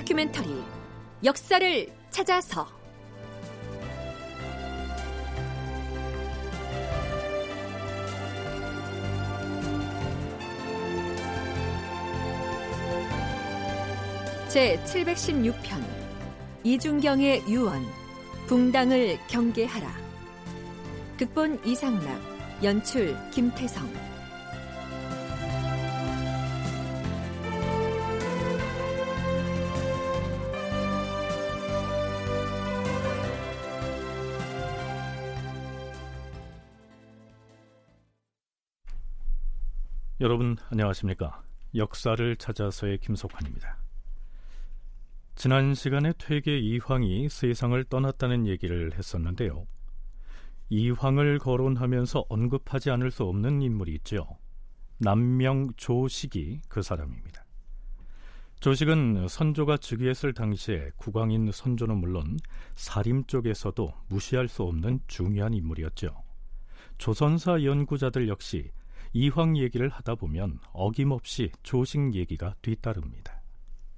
다큐멘터리 역사를 찾아서. 제 716편 이중경의 유언 붕당을 경계하라. 극본 이상락 연출 김태성 여러분 안녕하십니까? 역사를 찾아서의 김석환입니다. 지난 시간에 퇴계 이황이 세상을 떠났다는 얘기를 했었는데요. 이황을 거론하면서 언급하지 않을 수 없는 인물이 있죠. 남명 조식이 그 사람입니다. 조식은 선조가 즉위했을 당시에 국왕인 선조는 물론 사림 쪽에서도 무시할 수 없는 중요한 인물이었죠. 조선사 연구자들 역시 이황 얘기를 하다 보면 어김없이 조식 얘기가 뒤따릅니다.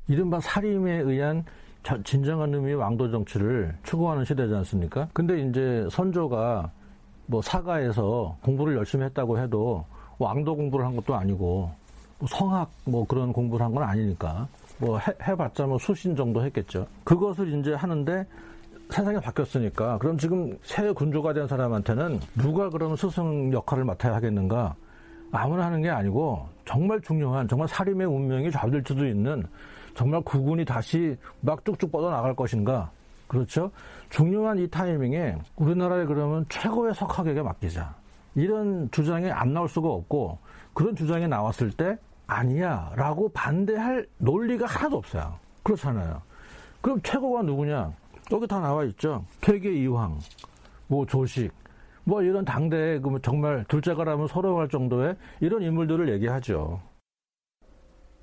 이른바 사림에 의한 진정한 의미의 왕도 정치를 추구하는 시대지 않습니까? 근데 이제 선조가 뭐 사가에서 공부를 열심히 했다고 해도 왕도 공부를 한 것도 아니고 뭐 성학 뭐 그런 공부를 한 건 아니니까 뭐 해, 해봤자 뭐 수신 정도 했겠죠. 그것을 이제 하는데 세상이 바뀌었으니까 그럼 지금 새 군주가 된 사람한테는 누가 그러면 스승 역할을 맡아야 하겠는가? 아무나 하는 게 아니고 정말 중요한 정말 사림의 운명이 좌될 수도 있는 정말 국군이 다시 막 쭉쭉 뻗어나갈 것인가. 그렇죠? 중요한 이 타이밍에 우리나라에 그러면 최고의 석학에게 맡기자. 이런 주장이 안 나올 수가 없고 그런 주장이 나왔을 때 아니야 라고 반대할 논리가 하나도 없어요. 그렇잖아요. 그럼 최고가 누구냐? 여기 다 나와 있죠. 퇴계 이황 뭐 조식 뭐 이런 당대에 그 정말 둘째가라면 서러워할 정도의 이런 인물들을 얘기하죠.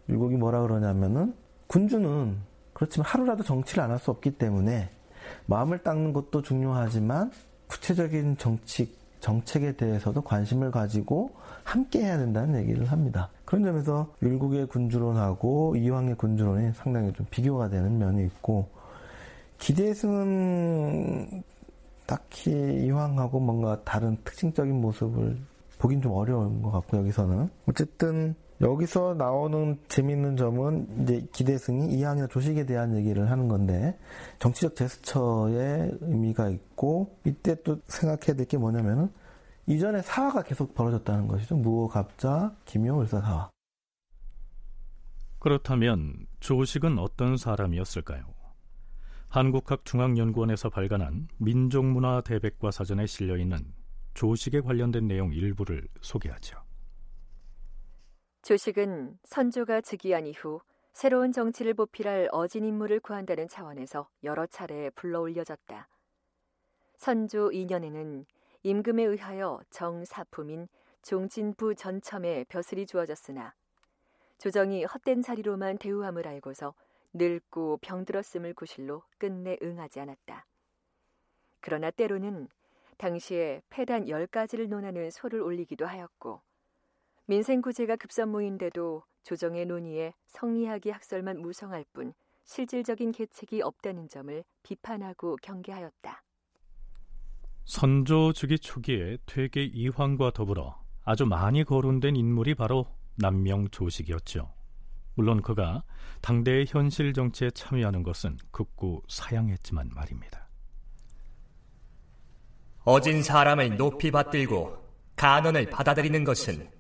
율곡이 뭐라 그러냐면은 군주는 그렇지만 하루라도 정치를 안 할 수 없기 때문에 마음을 닦는 것도 중요하지만 구체적인 정치 정책에 대해서도 관심을 가지고 함께 해야 된다는 얘기를 합니다. 그런 점에서 율곡의 군주론하고 이황의 군주론이 상당히 좀 비교가 되는 면이 있고 기대승은 딱히 이황하고 뭔가 다른 특징적인 모습을 보긴 좀 어려운 것 같고 여기서는. 어쨌든 여기서 나오는 재미있는 점은 이제 기대승이 이황이나 조식에 대한 얘기를 하는 건데 정치적 제스처의 의미가 있고 이때 또 생각해야 될 게 뭐냐면은 이전에 사화가 계속 벌어졌다는 것이죠. 무호 갑자 김효 을사 사화. 그렇다면 조식은 어떤 사람이었을까요? 한국학중앙연구원에서 발간한 민족문화 대백과 사전에 실려 있는 조식에 관련된 내용 일부를 소개하죠. 조식은 선조가 즉위한 이후 새로운 정치를 보필할 어진 인물을 구한다는 차원에서 여러 차례 불러올려졌다. 선조 2년에는 임금에 의하여 정사품인 종진부 전첨에 벼슬이 주어졌으나 조정이 헛된 자리로만 대우함을 알고서 늙고 병들었음을 구실로 끝내 응하지 않았다. 그러나 때로는 당시에 폐단 열가지를 논하는 소를 올리기도 하였고 민생구제가 급선무인데도 조정의 논의에 성리학이 학설만 무성할 뿐 실질적인 계책이 없다는 점을 비판하고 경계하였다. 선조 주기 초기에 퇴계 이황과 더불어 아주 많이 거론된 인물이 바로 남명 조식이었죠. 물론 그가 당대의 현실 정치에 참여하는 것은 극구 사양했지만 말입니다. 어진 사람을 높이 받들고 간언을 받아들이는 것은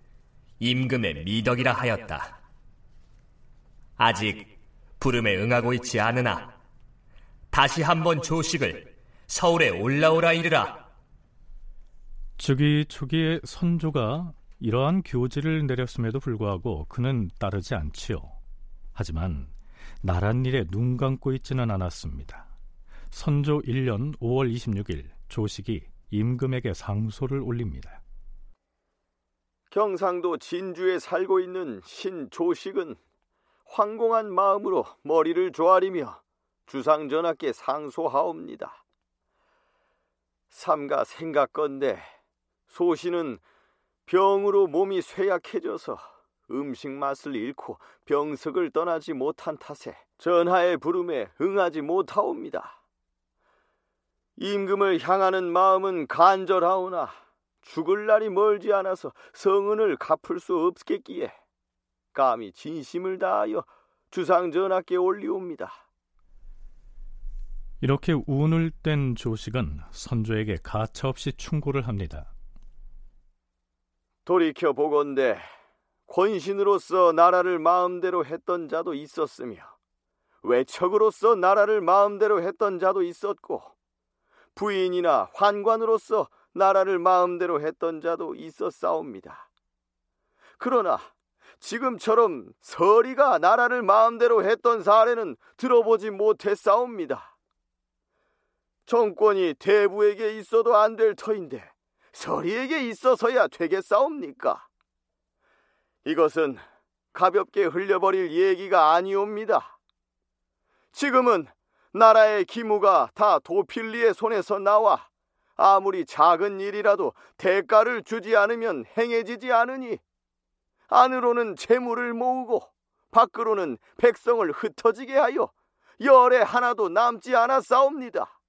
임금의 미덕이라 하였다. 아직 부름에 응하고 있지 않으나 다시 한번 조식을 서울에 올라오라 이르라. 즉위 초기에 선조가 이러한 교지를 내렸음에도 불구하고 그는 따르지 않지요. 하지만 나란 일에 눈 감고 있지는 않았습니다. 선조 1년 5월 26일 조식이 임금에게 상소를 올립니다. 경상도 진주에 살고 있는 신조식은 황공한 마음으로 머리를 조아리며 주상전하께 상소하옵니다. 삼가 생각건대 소신은 병으로 몸이 쇠약해져서 음식 맛을 잃고 병석을 떠나지 못한 탓에 전하의 부름에 응하지 못하옵니다. 임금을 향하는 마음은 간절하오나 죽을 날이 멀지 않아서 성은을 갚을 수 없겠기에 감히 진심을 다하여 주상 전하께 올리옵니다. 이렇게 운을 뗀 조식은 선조에게 가차없이 충고를 합니다. 돌이켜 보건대 권신으로서 나라를 마음대로 했던 자도 있었으며 외척으로서 나라를 마음대로 했던 자도 있었고 부인이나 환관으로서 나라를 마음대로 했던 자도 있었사옵니다. 그러나 지금처럼 서리가 나라를 마음대로 했던 사례는 들어보지 못했사옵니다. 정권이 대부에게 있어도 안 될 터인데 서리에게 있어서야 되겠사옵니까? 이것은 가볍게 흘려버릴 얘기가 아니옵니다. 지금은 나라의 기무가 다 도필리의 손에서 나와 아무리 작은 일이라도 대가를 주지 않으면 행해지지 않으니 안으로는 재물을 모으고 밖으로는 백성을 흩어지게 하여 열에 하나도 남지 않았사옵니다.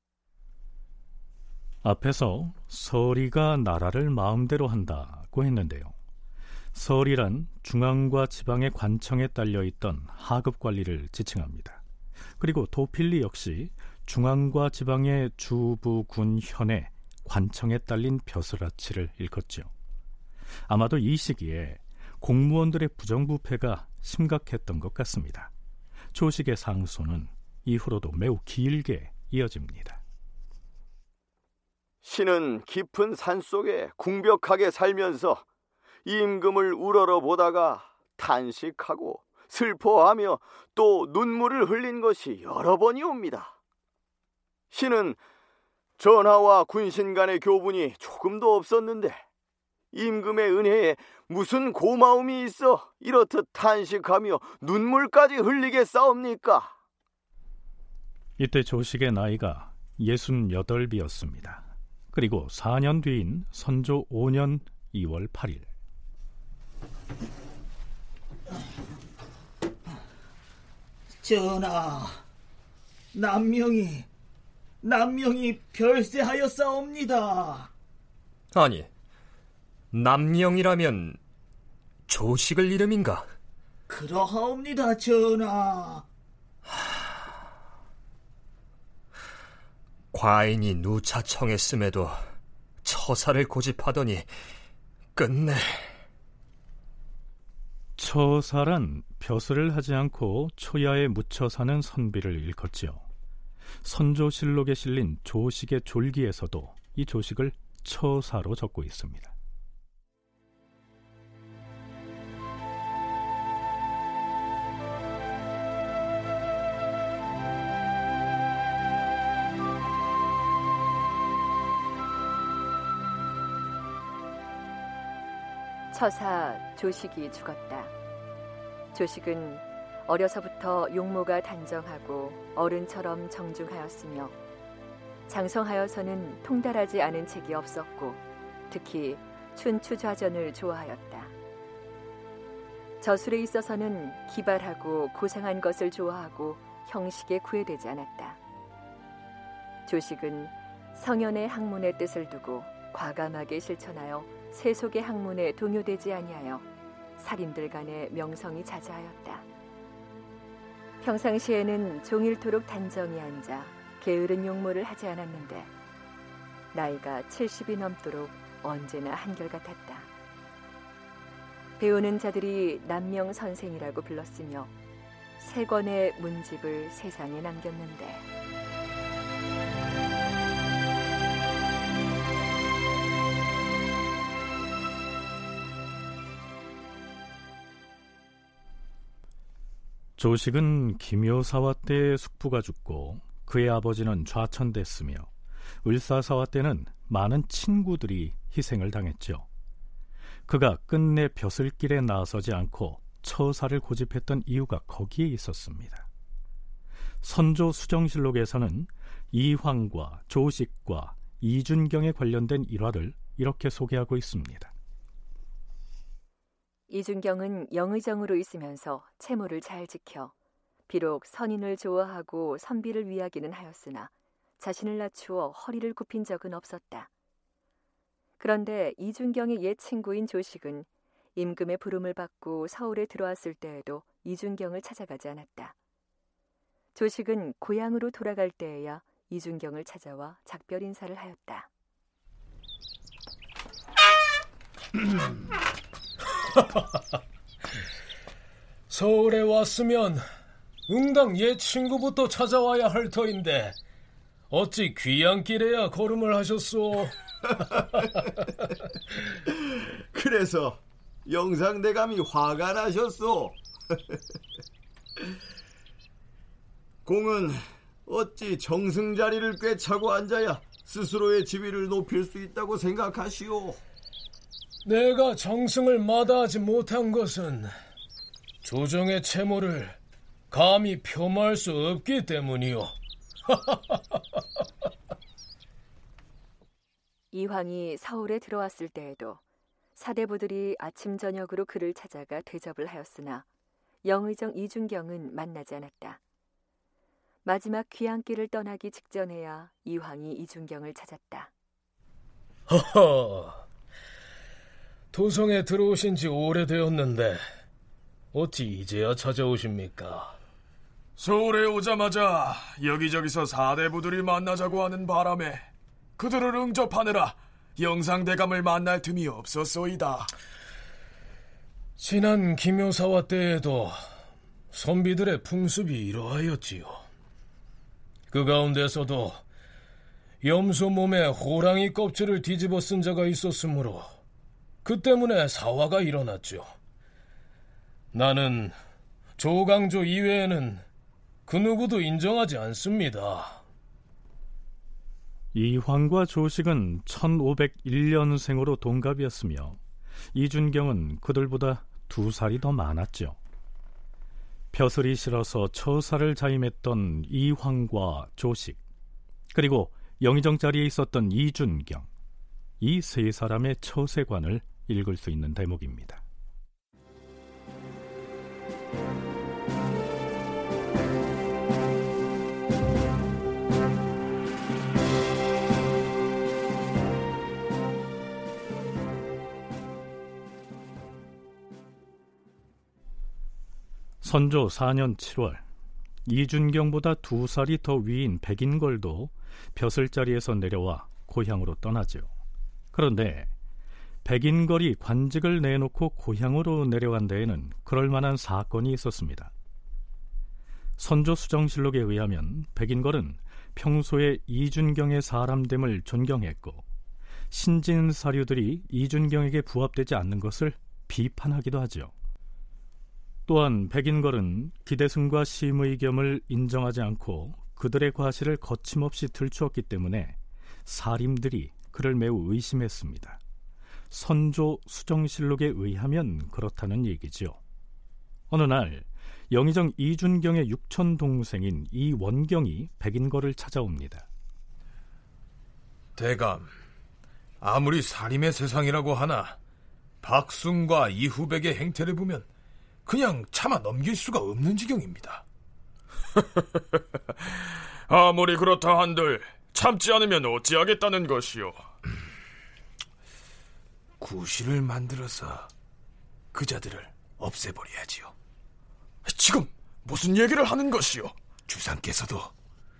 앞에서 서리가 나라를 마음대로 한다고 했는데요. 서리란 중앙과 지방의 관청에 딸려 있던 하급 관리를 지칭합니다. 그리고 도필리 역시 중앙과 지방의 주부 군 현에 관청에 딸린 벼슬아치를 일컫죠. 아마도 이 시기에 공무원들의 부정부패가 심각했던 것 같습니다. 조식의 상소는 이후로도 매우 길게 이어집니다. 신은 깊은 산 속에 궁벽하게 살면서 임금을 우러러 보다가 탄식하고 슬퍼하며 또 눈물을 흘린 것이 여러 번이 옵니다. 신은 전하와 군신 간의 교분이 조금도 없었는데 임금의 은혜에 무슨 고마움이 있어 이렇듯 탄식하며 눈물까지 흘리게 싸웁니까? 이때 조식의 나이가 68이었습니다. 그리고 4년 뒤인 선조 5년 2월 8일 전하, 남명이 남명이 별세하였사옵니다. 아니, 남명이라면 조식을 이름인가? 그러하옵니다, 전하. 과인이 누차 청했음에도 처사를 고집하더니 끝내 처사란 벼슬을 하지 않고 초야에 묻혀 사는 선비를 일컫지요. 선조실록에 실린 조식의 졸기에서도 이 조식을 처사로 적고 있습니다. 처사 조식이 죽었다. 조식은 어려서부터 용모가 단정하고 어른처럼 정중하였으며 장성하여서는 통달하지 않은 책이 없었고 특히 춘추좌전을 좋아하였다. 저술에 있어서는 기발하고 고상한 것을 좋아하고 형식에 구애되지 않았다. 조식은 성현의 학문의 뜻을 두고 과감하게 실천하여 세속의 학문에 동요되지 아니하여 살인들 간의 명성이 자자하였다. 평상시에는 종일토록 단정히 앉아 게으른 용모를 하지 않았는데 나이가 70이 넘도록 언제나 한결같았다. 배우는 자들이 남명 선생이라고 불렀으며 세 권의 문집을 세상에 남겼는데 조식은 김효사와 때 숙부가 죽고 그의 아버지는 좌천됐으며 을사사와 때는 많은 친구들이 희생을 당했죠. 그가 끝내 벼슬길에 나서지 않고 처사를 고집했던 이유가 거기에 있었습니다. 선조 수정실록에서는 이황과 조식과 이준경에 관련된 일화를 이렇게 소개하고 있습니다. 이준경은 영의정으로 있으면서 채무를 잘 지켜 비록 선인을 좋아하고 선비를 위하기는 하였으나 자신을 낮추어 허리를 굽힌 적은 없었다. 그런데 이준경의 옛 친구인 조식은 임금의 부름을 받고 서울에 들어왔을 때에도 이준경을 찾아가지 않았다. 조식은 고향으로 돌아갈 때에야 이준경을 찾아와 작별 인사를 하였다. 서울에 왔으면 응당 옛 친구부터 찾아와야 할 터인데 어찌 귀향길에야 걸음을 하셨소? 그래서 영상대감이 화가 나셨소. 공은 어찌 정승 자리를 꿰차고 앉아야 스스로의 지위를 높일 수 있다고 생각하시오? 내가 정승을 마다하지 못한 것은 조정의 채무를 감히 폄하할 수 없기 때문이오. 이황이 서울에 들어왔을 때에도 사대부들이 아침 저녁으로 그를 찾아가 대접을 하였으나 영의정 이준경은 만나지 않았다. 마지막 귀향길을 떠나기 직전에야 이황이 이준경을 찾았다. 허허, 도성에 들어오신 지 오래되었는데 어찌 이제야 찾아오십니까? 서울에 오자마자 여기저기서 사대부들이 만나자고 하는 바람에 그들을 응접하느라 영상대감을 만날 틈이 없었소이다. 지난 기묘사화 때에도 선비들의 풍습이 이러하였지요. 그 가운데서도 염소 몸에 호랑이 껍질을 뒤집어 쓴 자가 있었으므로 그 때문에 사화가 일어났죠. 나는 조강조 이외에는 그 누구도 인정하지 않습니다. 이황과 조식은 1501년생으로 동갑이었으며 이준경은 그들보다 두 살이 더 많았죠. 벼슬이 싫어서 처사를 자임했던 이황과 조식 그리고 영의정 자리에 있었던 이준경 이 세 사람의 처세관을 읽을 수 있는 대목입니다. 선조 4년 7월 이준경보다 두 살이 더 위인 백인걸도 벼슬자리에서 내려와 고향으로 떠나죠. 그런데 백인걸이 관직을 내놓고 고향으로 내려간 데에는 그럴 만한 사건이 있었습니다. 선조 수정실록에 의하면 백인걸은 평소에 이준경의 사람됨을 존경했고 신진 사류들이 이준경에게 부합되지 않는 것을 비판하기도 하죠. 또한 백인걸은 기대승과 심의 겸을 인정하지 않고 그들의 과실을 거침없이 들추었기 때문에 사림들이 그를 매우 의심했습니다. 선조 수정실록에 의하면 그렇다는 얘기지요. 어느 날 영의정 이준경의 육촌 동생인 이원경이 백인걸을 찾아옵니다. 대감, 아무리 사림의 세상이라고 하나 박순과 이후백의 행태를 보면 그냥 참아 넘길 수가 없는 지경입니다. 아무리 그렇다 한들 참지 않으면 어찌하겠다는 것이오. 구실을 만들어서 그자들을 없애버려야지요. 지금 무슨 얘기를 하는 것이오? 주상께서도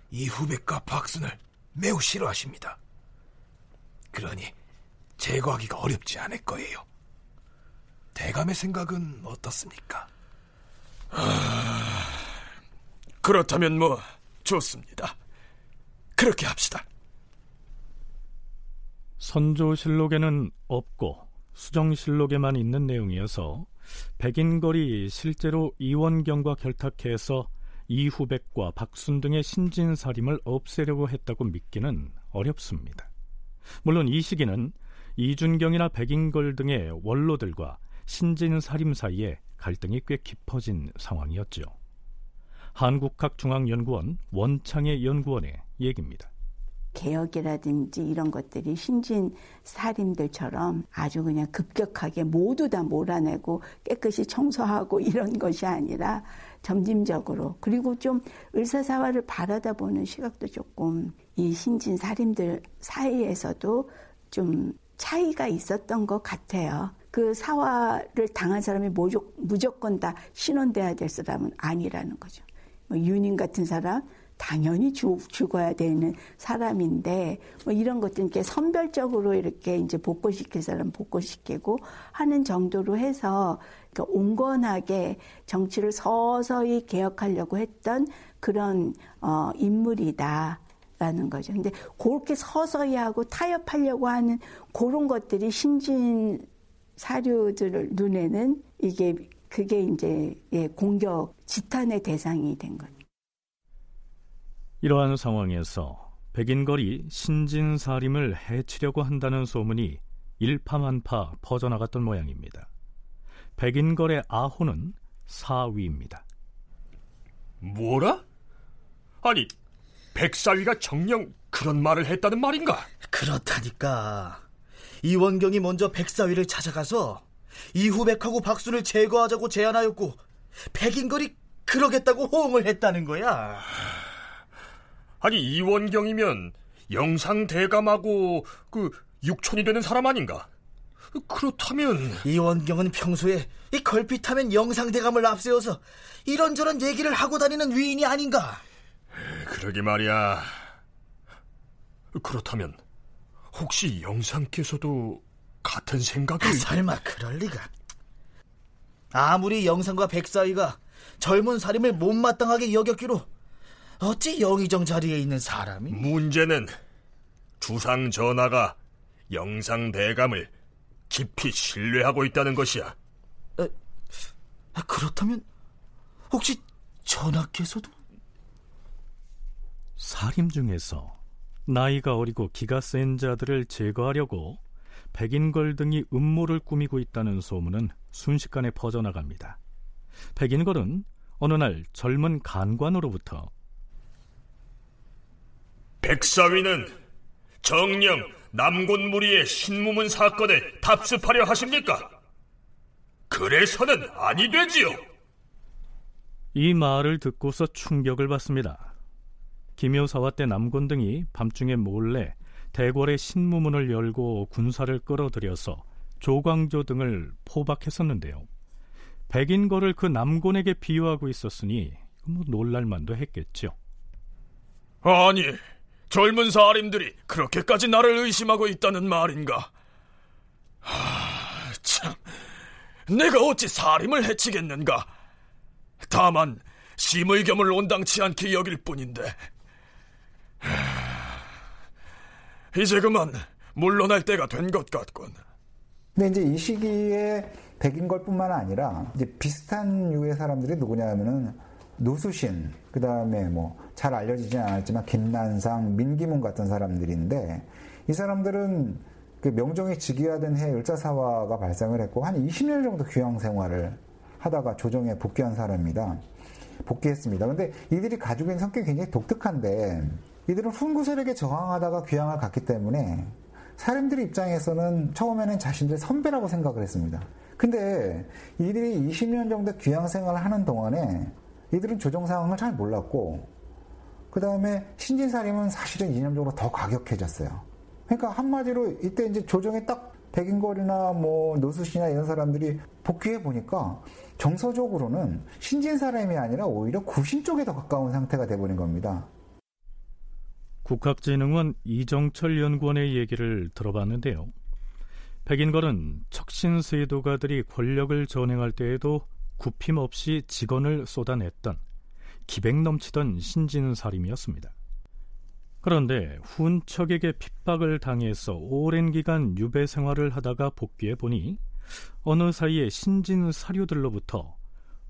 이 후백과 박순을 매우 싫어하십니다. 그러니 제거하기가 어렵지 않을 거예요. 대감의 생각은 어떻습니까? 아, 그렇다면 뭐 좋습니다. 그렇게 합시다. 선조실록에는 없고 수정실록에만 있는 내용이어서 백인걸이 실제로 이원경과 결탁해서 이후백과 박순 등의 신진사림을 없애려고 했다고 믿기는 어렵습니다. 물론 이 시기는 이준경이나 백인걸 등의 원로들과 신진사림 사이에 갈등이 꽤 깊어진 상황이었죠. 한국학중앙연구원 원창의 연구원의 얘기입니다. 개혁이라든지 이런 것들이 신진 살인들처럼 아주 그냥 급격하게 모두 다 몰아내고 깨끗이 청소하고 이런 것이 아니라 점진적으로 그리고 좀 의사사화를 바라다 보는 시각도 조금 이 신진 살인들 사이에서도 좀 차이가 있었던 것 같아요. 그 사화를 당한 사람이 무조건 다 신원돼야 될 사람은 아니라는 거죠. 뭐 유님 같은 사람 당연히 죽, 죽어야 되는 사람인데 뭐 이런 것들 이렇게 선별적으로 이렇게 이제 복구시킬 사람 복구시키고 하는 정도로 해서 그러니까 온건하게 정치를 서서히 개혁하려고 했던 그런 어, 인물이다. 라는 거죠. 근데 그렇게 서서히 하고 타협하려고 하는 그런 것들이 신진 사료들 눈에는 이게 그게 이제 예, 공격 지탄의 대상이 된 거죠. 이러한 상황에서 백인걸이 신진사림을 해치려고 한다는 소문이 일파만파 퍼져나갔던 모양입니다. 백인걸의 아호는 사위입니다. 뭐라? 아니, 백사위가 정녕 그런 말을 했다는 말인가? 그렇다니까. 이원경이 먼저 백사위를 찾아가서 이후백하고 박수를 제거하자고 제안하였고 백인걸이 그러겠다고 호응을 했다는 거야. 아니 이원경이면 영상 대감하고 그 육촌이 되는 사람 아닌가? 그렇다면 이원경은 평소에 이 걸핏하면 영상 대감을 앞세워서 이런저런 얘기를 하고 다니는 위인이 아닌가? 그러게 말이야. 그렇다면 혹시 영상께서도 같은 생각을 아, 설마 그럴 리가? 아무리 영상과 백사위가 젊은 살림을 못마땅하게 여겼기로 어찌 영의정 자리에 있는 사람이? 문제는 주상 전하가 영상 대감을 깊이 신뢰하고 있다는 것이야. 에, 그렇다면 혹시 전하께서도? 사림 중에서 나이가 어리고 기가 센 자들을 제거하려고 백인걸 등이 음모를 꾸미고 있다는 소문은 순식간에 퍼져나갑니다. 백인걸은 어느 날 젊은 간관으로부터 백사위는 정령 남곤무리의 신무문 사건에 답습하려 하십니까? 그래서는 아니 되지요. 이 말을 듣고서 충격을 받습니다. 김효사와 때 남곤 등이 밤중에 몰래 대궐의 신무문을 열고 군사를 끌어들여서 조광조 등을 포박했었는데요. 백인거를 그 남곤에게 비유하고 있었으니 뭐 놀랄만도 했겠죠. 아니, 젊은 사림들이 그렇게까지 나를 의심하고 있다는 말인가? 하, 참, 내가 어찌 사림을 해치겠는가? 다만 심의 겸을 온당치 않게 여길 뿐인데. 하, 이제 그만 물러날 때가 된 것 같군. 근데 이제 이 시기에 백인걸뿐만 아니라 이제 비슷한 유의 사람들이 누구냐면은 노수신, 그 다음에 뭐 잘 알려지진 않았지만 김난상, 민기문 같은 사람들인데 이 사람들은 그 명종이 즉위하던 해 을사사화가 발생을 했고 한 20년 정도 귀양 생활을 하다가 조정에 복귀한 사람입니다. 복귀했습니다. 근데 이들이 가지고 있는 성격이 굉장히 독특한데 이들은 훈구 세력에 저항하다가 귀양을 갔기 때문에 사람들 입장에서는 처음에는 자신들 선배라고 생각을 했습니다. 근데 이들이 20년 정도 귀양 생활을 하는 동안에 이들은 조정 상황을 잘 몰랐고 그 다음에 신진사림은 사실은 이념적으로 더 과격해졌어요. 그러니까 한마디로 이때 이제 조정에 딱 백인걸이나 뭐 노수시나 이런 사람들이 복귀해 보니까 정서적으로는 신진사람이 아니라 오히려 구신 쪽에 더 가까운 상태가 돼버린 겁니다. 국학진흥원 이정철 연구원의 얘기를 들어봤는데요. 백인걸은 척신세도가들이 권력을 전행할 때에도 굽힘 없이 직언을 쏟아냈던 기백 넘치던 신진 사림이었습니다. 그런데 훈척에게 핍박을 당해서 오랜 기간 유배 생활을 하다가 복귀해 보니 어느 사이에 신진 사료들로부터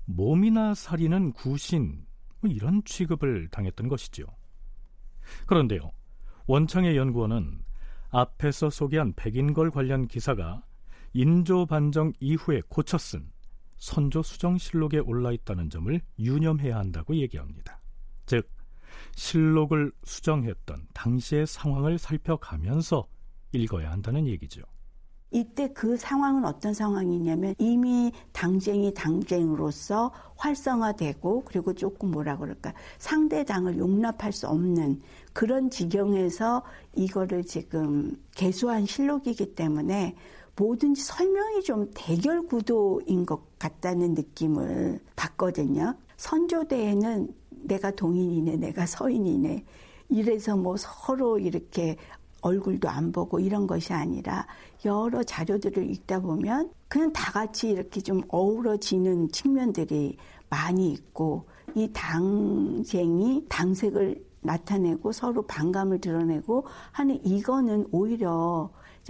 몸이나 살이는 구신 뭐 이런 취급을 당했던 것이죠. 그런데요, 원창의 연구원은 앞에서 소개한 백인걸 관련 기사가 인조 반정 이후에 고쳐 쓴 선조 수정실록에 올라 있다는 점을 유념해야 한다고 얘기합니다. 즉 실록을 수정했던 당시의 상황을 살펴가면서 읽어야 한다는 얘기죠. 이때 그 상황은 어떤 상황이냐면 이미 당쟁이 당쟁으로서 활성화되고 그리고 조금 뭐라 그럴까 상대 당을 용납할 수 없는 그런 지경에서 이거를 지금 개수한 실록이기 때문에 뭐든지 설명이 좀 대결 구도인 것 같다는 느낌을 받거든요. 선조대에는 내가 동인이네, 내가 서인이네. 이래서 뭐 서로 이렇게 얼굴도 안 보고 이런 것이 아니라 여러 자료들을 읽다 보면 그냥 다 같이 이렇게 좀 어우러지는 측면들이 많이 있고 이 당쟁이 당색을 나타내고 서로 반감을 드러내고 하는 이거는 오히려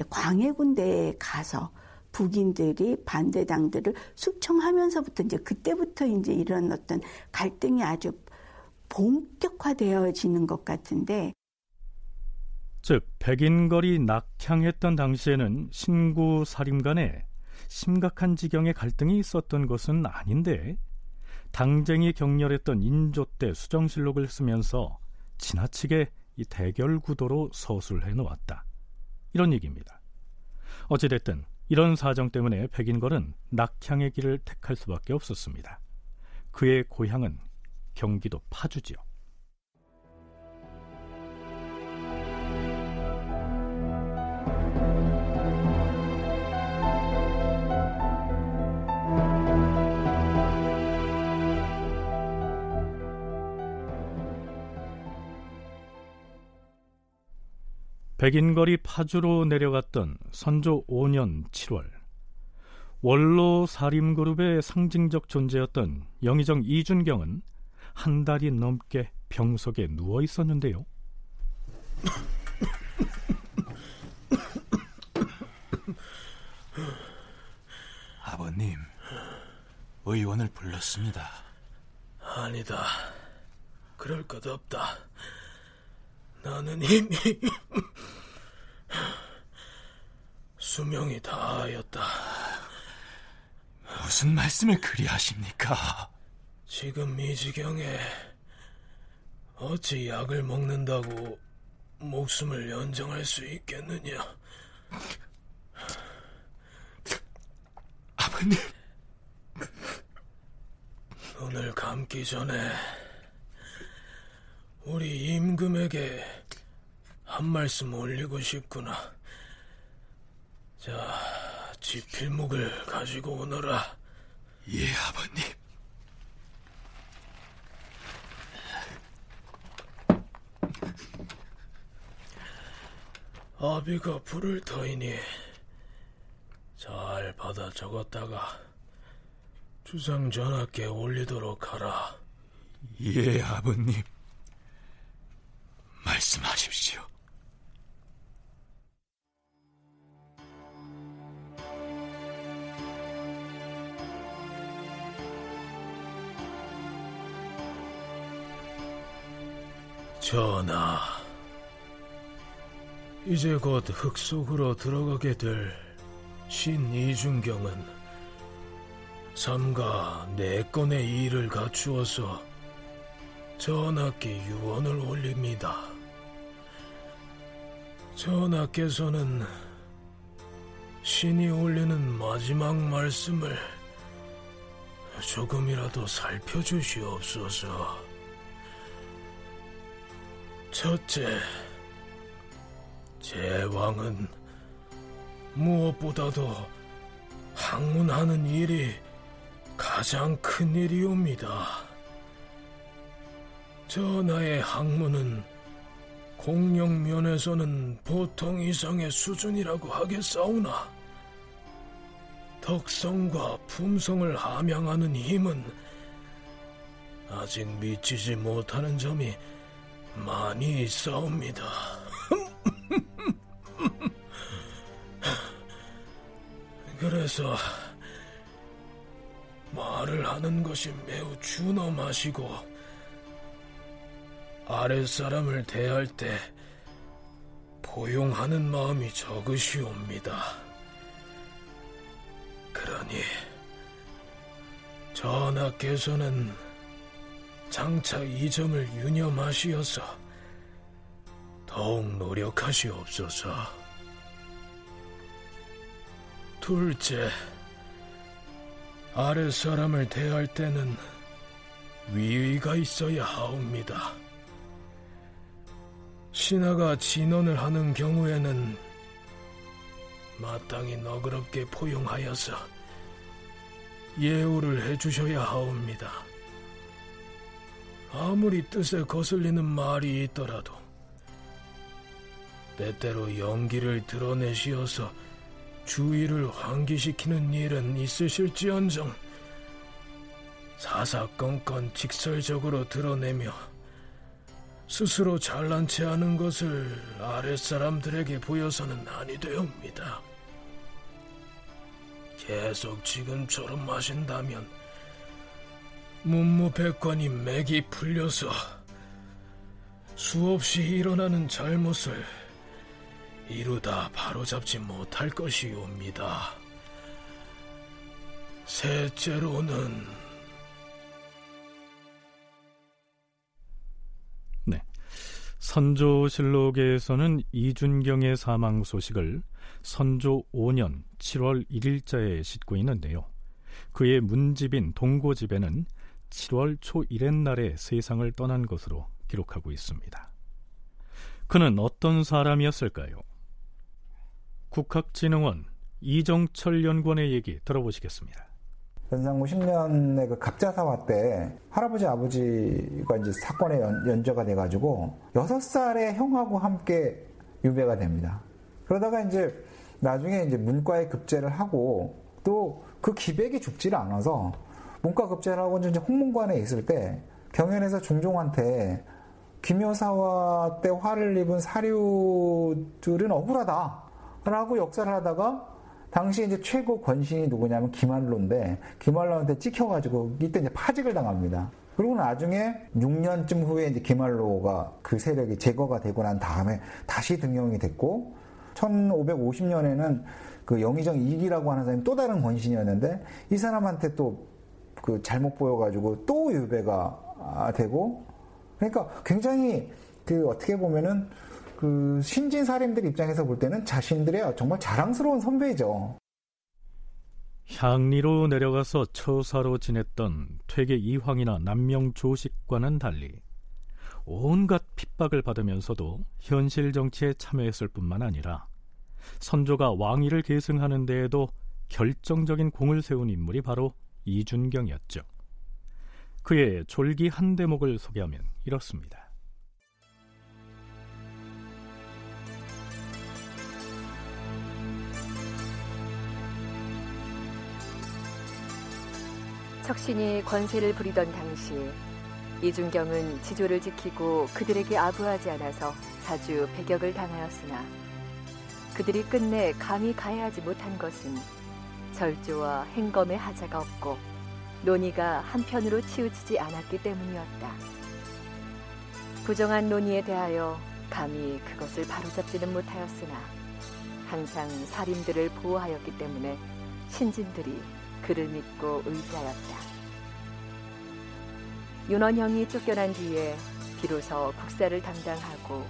광해 군대에 가서 북인들이 반대당들을 숙청하면서부터 이제 그때부터 이제 이런 어떤 갈등이 아주 본격화되어지는 것 같은데 즉 백인걸이 낙향했던 당시에는 신구 사림 간에 심각한 지경의 갈등이 있었던 것은 아닌데 당쟁이 격렬했던 인조 때 수정실록을 쓰면서 지나치게 이 대결 구도로 서술해 놓았다. 이런 얘기입니다. 어찌됐든 이런 사정 때문에 백인걸은 낙향의 길을 택할 수밖에 없었습니다. 그의 고향은 경기도 파주지요. 백인거리 파주로 내려갔던 선조 5년 7월 원로 사림그룹의 상징적 존재였던 영의정 이준경은 한 달이 넘게 병석에 누워 있었는데요. 아버님, 의원을 불렀습니다. 아니다. 그럴 것 없다. 나는 이미 수명이 다하였다. 무슨 말씀을 그리 하십니까? 지금 이 지경에 어찌 약을 먹는다고 목숨을 연장할 수 있겠느냐? 아버님. 눈을 감기 전에 우리 임금에게 한 말씀 올리고 싶구나. 자, 지필목을 가지고 오너라. 예, 아버님. 아비가 불을 터이니 잘 받아 적었다가 주상 전하께 올리도록 하라. 예, 아버님. 말씀하십시오. 전하, 이제 곧 흙속으로 들어가게 될 신이준경은 삼가 네 건의 일을 갖추어서 전하께 유언을 올립니다. 전하께서는 신이 올리는 마지막 말씀을 조금이라도 살펴주시옵소서. 첫째, 제왕은 무엇보다도 학문하는 일이 가장 큰 일이옵니다. 전하의 학문은 공력면에서는 보통 이상의 수준이라고 하겠사오나 덕성과 품성을 함양하는 힘은 아직 미치지 못하는 점이 많이 있사옵니다. 그래서 말을 하는 것이 매우 준엄하시고 아랫사람을 대할 때 포용하는 마음이 적으시옵니다. 그러니 전하께서는 장차 이 점을 유념하시어서 더욱 노력하시옵소서. 둘째, 아랫사람을 대할 때는 위의가 있어야 하옵니다. 신하가 진언을 하는 경우에는 마땅히 너그럽게 포용하여서 예우를 해주셔야 하옵니다. 아무리 뜻에 거슬리는 말이 있더라도 때때로 연기를 드러내시어서 주의를 환기시키는 일은 있으실지언정 사사건건 직설적으로 드러내며 스스로 잘난 체 하는 것을 아랫사람들에게 보여서는 아니 되옵니다. 계속 지금처럼 마신다면 문무백관이 맥이 풀려서 수없이 일어나는 잘못을 이루다 바로잡지 못할 것이옵니다. 셋째로는 선조실록에서는 이준경의 사망 소식을 선조 5년 7월 1일자에 싣고 있는데요. 그의 문집인 동고집에는 7월 초 1의 날에 세상을 떠난 것으로 기록하고 있습니다. 그는 어떤 사람이었을까요? 국학진흥원 이정철 연구원의 얘기 들어보시겠습니다. 연상무 10년의 그 갑자사화 때 할아버지 아버지가 이제 사건에 연, 저가 돼가지고 6살의 형하고 함께 유배가 됩니다. 그러다가 이제 나중에 이제 문과에 급제를 하고 또 그 기백이 죽지를 않아서 문과 급제를 하고 이제 홍문관에 있을 때 경연에서 중종한테 김여사와 때 화를 입은 사류들은 억울하다. 라고 역사를 하다가 당시 이제 최고 권신이 누구냐면 김한로인데 김한로한테 찍혀가지고 이때 이제 파직을 당합니다. 그리고 나중에 6년쯤 후에 이제 김한로가 그 세력이 제거가 되고 난 다음에 다시 등용이 됐고 1550년에는 그 영의정 이기라고 하는 사람이 또 다른 권신이었는데 이 사람한테 또 그 잘못 보여가지고 또 유배가 되고 그러니까 굉장히 그 어떻게 보면은 그 신진 사림들 입장에서 볼 때는 자신들의 정말 자랑스러운 선배죠. 향리로 내려가서 처사로 지냈던 퇴계 이황이나 남명 조식과는 달리 온갖 핍박을 받으면서도 현실 정치에 참여했을 뿐만 아니라 선조가 왕위를 계승하는 데에도 결정적인 공을 세운 인물이 바로 이준경이었죠. 그의 졸기 한 대목을 소개하면 이렇습니다. 척신이 권세를 부리던 당시 이준경은 지조를 지키고 그들에게 아부하지 않아서 자주 배격을 당하였으나 그들이 끝내 감히 가해하지 못한 것은 절조와 행검의 하자가 없고 논의가 한편으로 치우치지 않았기 때문이었다. 부정한 논의에 대하여 감히 그것을 바로잡지는 못하였으나 항상 살인들을 보호하였기 때문에 신진들이 그를 믿고 의지하였다. 윤원형이 쫓겨난 뒤에 비로소 국사를 담당하고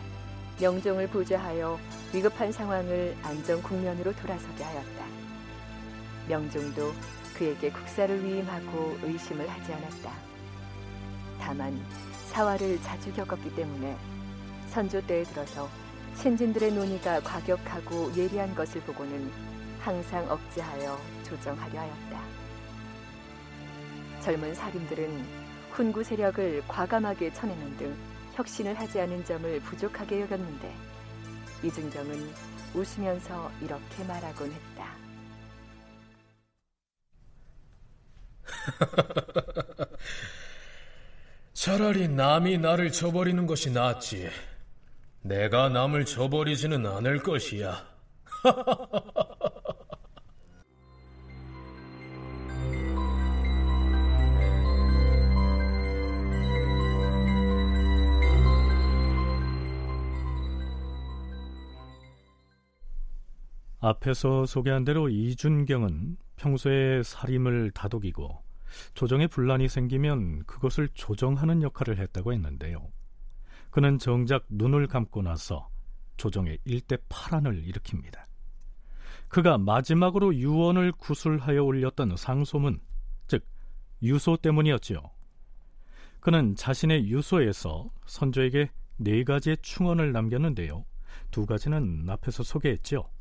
명종을 보좌하여 위급한 상황을 안정 국면으로 돌아서게 하였다. 명종도 그에게 국사를 위임하고 의심을 하지 않았다. 다만 사화를 자주 겪었기 때문에 선조 때에 들어서 신진들의 논의가 과격하고 예리한 것을 보고는 항상 억제하여 조정하려 하였다. 젊은 사림들은 훈구 세력을 과감하게 쳐내는 등 혁신을 하지 않은 점을 부족하게 여겼는데 이중정은 웃으면서 이렇게 말하곤 했다. 차라리 남이 나를 저버리는 것이 낫지. 내가 남을 저버리지는 않을 것이야. 앞에서 소개한 대로 이준경은 평소에 살림을 다독이고 조정에 분란이 생기면 그것을 조정하는 역할을 했다고 했는데요. 그는 정작 눈을 감고 나서 조정의 일대 파란을 일으킵니다. 그가 마지막으로 유언을 구술하여 올렸던 상소문, 즉 유소 때문이었지요. 그는 자신의 유소에서 선조에게 네 가지의 충언을 남겼는데요. 두 가지는 앞에서 소개했지요.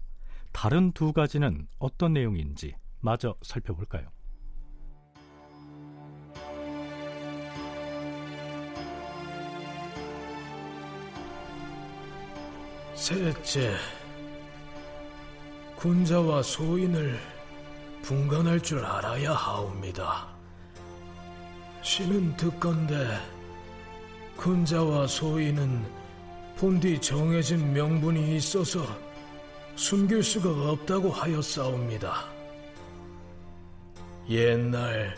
다른 두 가지는 어떤 내용인지 마저 살펴볼까요? 셋째, 군자와 소인을 분간할 줄 알아야 하옵니다. 신은 듣건대 군자와 소인은 본디 정해진 명분이 있어서 숨길 수가 없다고 하였사옵니다. 옛날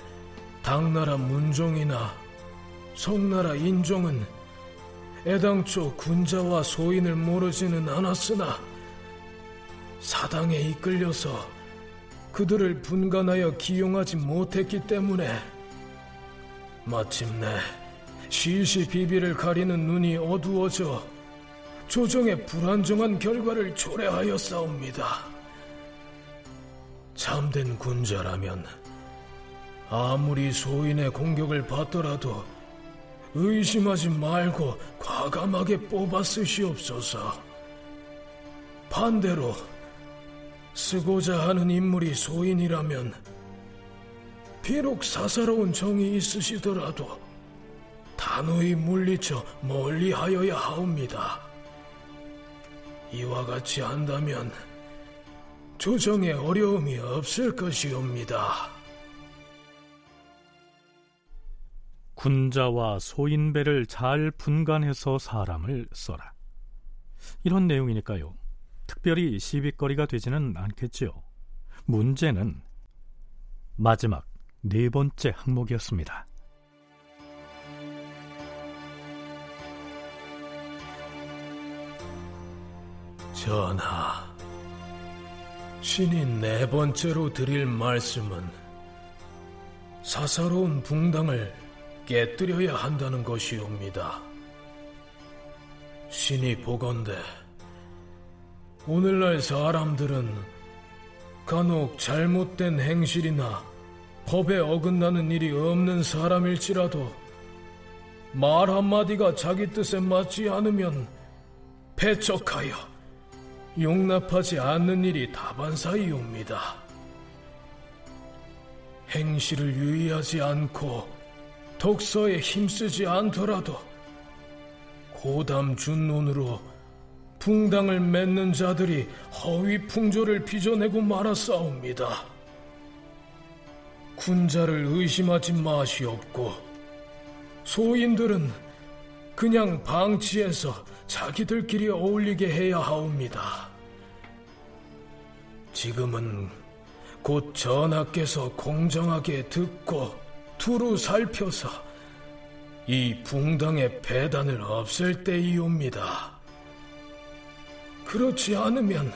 당나라 문종이나 송나라 인종은 애당초 군자와 소인을 모르지는 않았으나 사당에 이끌려서 그들을 분간하여 기용하지 못했기 때문에 마침내 시시 비비를 가리는 눈이 어두워져 조정의 불안정한 결과를 초래하였사옵니다. 참된 군자라면 아무리 소인의 공격을 받더라도 의심하지 말고 과감하게 뽑아 쓰시옵소서. 반대로 쓰고자 하는 인물이 소인이라면 비록 사사로운 정이 있으시더라도 단호히 물리쳐 멀리하여야 하옵니다. 이와 같이 한다면 조정에 어려움이 없을 것이옵니다. 군자와 소인배를 잘 분간해서 사람을 써라. 이런 내용이니까요. 특별히 시비거리가 되지는 않겠지요. 문제는 마지막 네 번째 항목이었습니다. 전하, 신이 네 번째로 드릴 말씀은 사사로운 붕당을 깨뜨려야 한다는 것이옵니다. 신이 보건대 오늘날 사람들은 간혹 잘못된 행실이나 법에 어긋나는 일이 없는 사람일지라도 말 한마디가 자기 뜻에 맞지 않으면 배척하여 용납하지 않는 일이 다반사이옵니다. 행실을 유의하지 않고 독서에 힘쓰지 않더라도 고담 준론으로 붕당을 맺는 자들이 허위 풍조를 빚어내고 말았사옵니다. 군자를 의심하지 마시옵고 소인들은 그냥 방치해서 자기들끼리 어울리게 해야 하옵니다. 지금은 곧 전하께서 공정하게 듣고 두루 살펴서 이 붕당의 배단을 없앨 때이옵니다. 그렇지 않으면